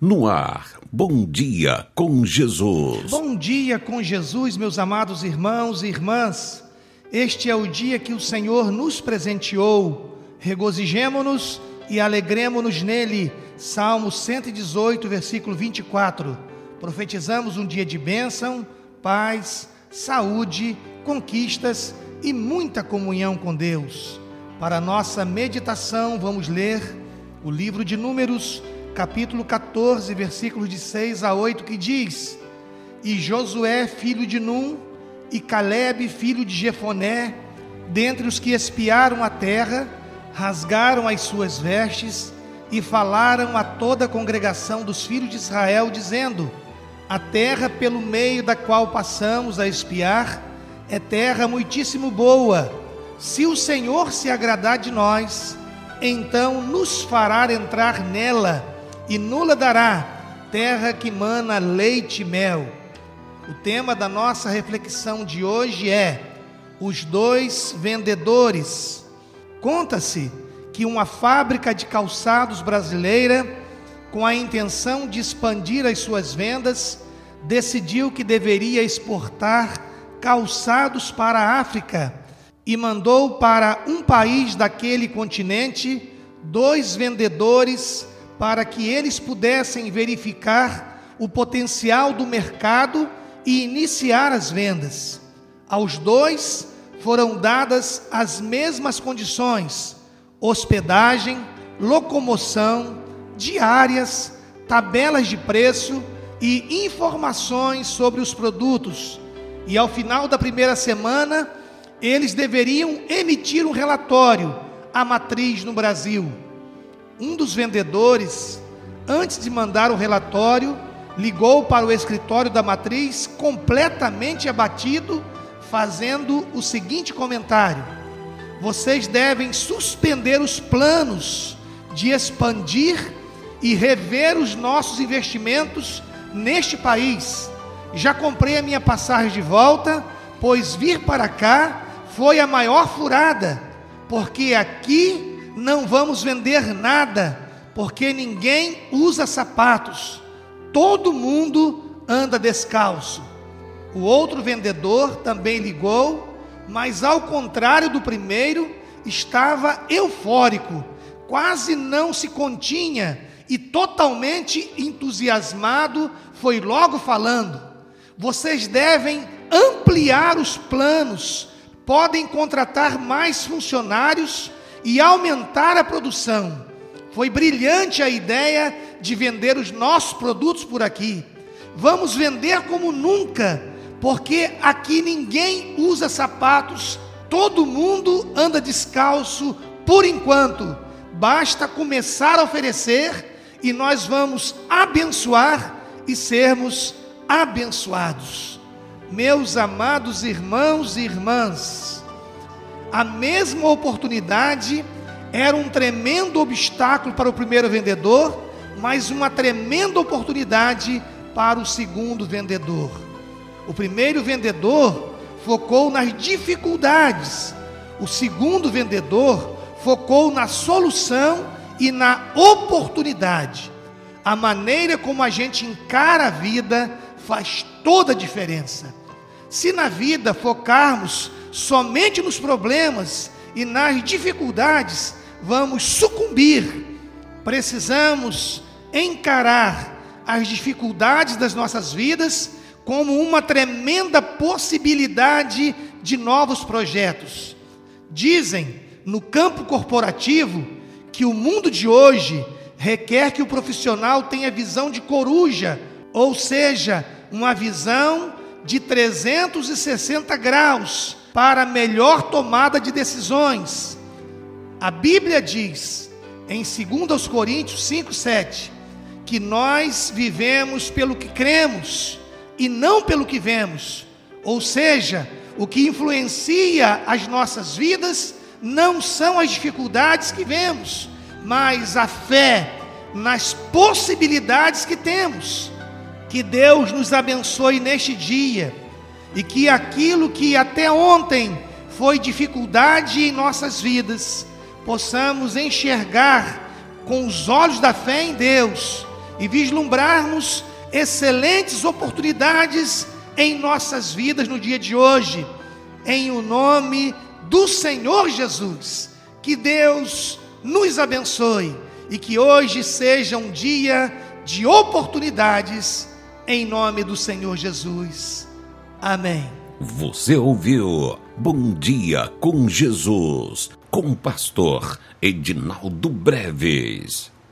No ar, bom dia com Jesus. Bom dia com Jesus, meus amados irmãos e irmãs. Este é o dia que o Senhor nos presenteou. Regozijemo-nos e alegremo-nos nele. Salmo 118, versículo 24. Profetizamos um dia de bênção, paz, saúde, conquistas e muita comunhão com Deus. Para nossa meditação, vamos ler o livro de Números capítulo 14, versículos de 6 a 8, que diz: E Josué, filho de Num, e Caleb, filho de Jefoné, dentre os que espiaram a terra, rasgaram as suas vestes e falaram a toda a congregação dos filhos de Israel, dizendo: A terra pelo meio da qual passamos a espiar é terra muitíssimo boa. Se o Senhor se agradar de nós, então nos fará entrar nela e nula dará terra que mana leite e mel. O tema da nossa reflexão de hoje é os dois vendedores. Conta-se que uma fábrica de calçados brasileira, com a intenção de expandir as suas vendas, decidiu que deveria exportar calçados para a África e mandou para um país daquele continente dois vendedores para que eles pudessem verificar o potencial do mercado e iniciar as vendas. Aos dois foram dadas as mesmas condições: hospedagem, locomoção, diárias, tabelas de preço e informações sobre os produtos. E ao final da primeira semana, eles deveriam emitir um relatório à matriz no Brasil um dos vendedores, antes de mandar o relatório, ligou para o escritório da matriz completamente abatido, fazendo o seguinte comentário: Vocês devem suspender os planos de expandir e rever os nossos investimentos neste país. Já comprei a minha passagem de volta, pois vir para cá foi a maior furada, porque aqui não vamos vender nada, porque ninguém usa sapatos, todo mundo anda descalço. O outro vendedor também ligou, mas ao contrário do primeiro, estava eufórico, quase não se continha e totalmente entusiasmado, foi logo falando: vocês devem ampliar os planos, podem contratar mais funcionários e aumentar a produção. Foi brilhante a ideia de vender os nossos produtos por aqui. Vamos vender como nunca, porque aqui ninguém usa sapatos, todo mundo anda descalço por enquanto. Basta começar a oferecer e nós vamos abençoar e sermos abençoados. Meus amados irmãos e irmãs, a mesma oportunidade era um tremendo obstáculo para o primeiro vendedor, mas uma tremenda oportunidade para o segundo vendedor. O primeiro vendedor focou nas dificuldades, o segundo vendedor focou na solução e na oportunidade. A maneira como a gente encara a vida faz toda a diferença. Se na vida focarmos somente nos problemas e nas dificuldades vamos sucumbir. Precisamos encarar as dificuldades das nossas vidas como uma tremenda possibilidade de novos projetos. Dizem no campo corporativo que o mundo de hoje requer que o profissional tenha visão de coruja, ou seja, uma visão de 360 graus para melhor tomada de decisões. A Bíblia diz em 2 Coríntios 5:7 que nós vivemos pelo que cremos e não pelo que vemos. Ou seja, o que influencia as nossas vidas não são as dificuldades que vemos, mas a fé nas possibilidades que temos. Que Deus nos abençoe neste dia e que aquilo que até ontem foi dificuldade em nossas vidas, possamos enxergar com os olhos da fé em Deus e vislumbrarmos excelentes oportunidades em nossas vidas no dia de hoje, em o nome do Senhor Jesus. Que Deus nos abençoe e que hoje seja um dia de oportunidades em nome do Senhor Jesus. Amém. Você ouviu Bom Dia com Jesus, com o pastor Edinaldo Breves.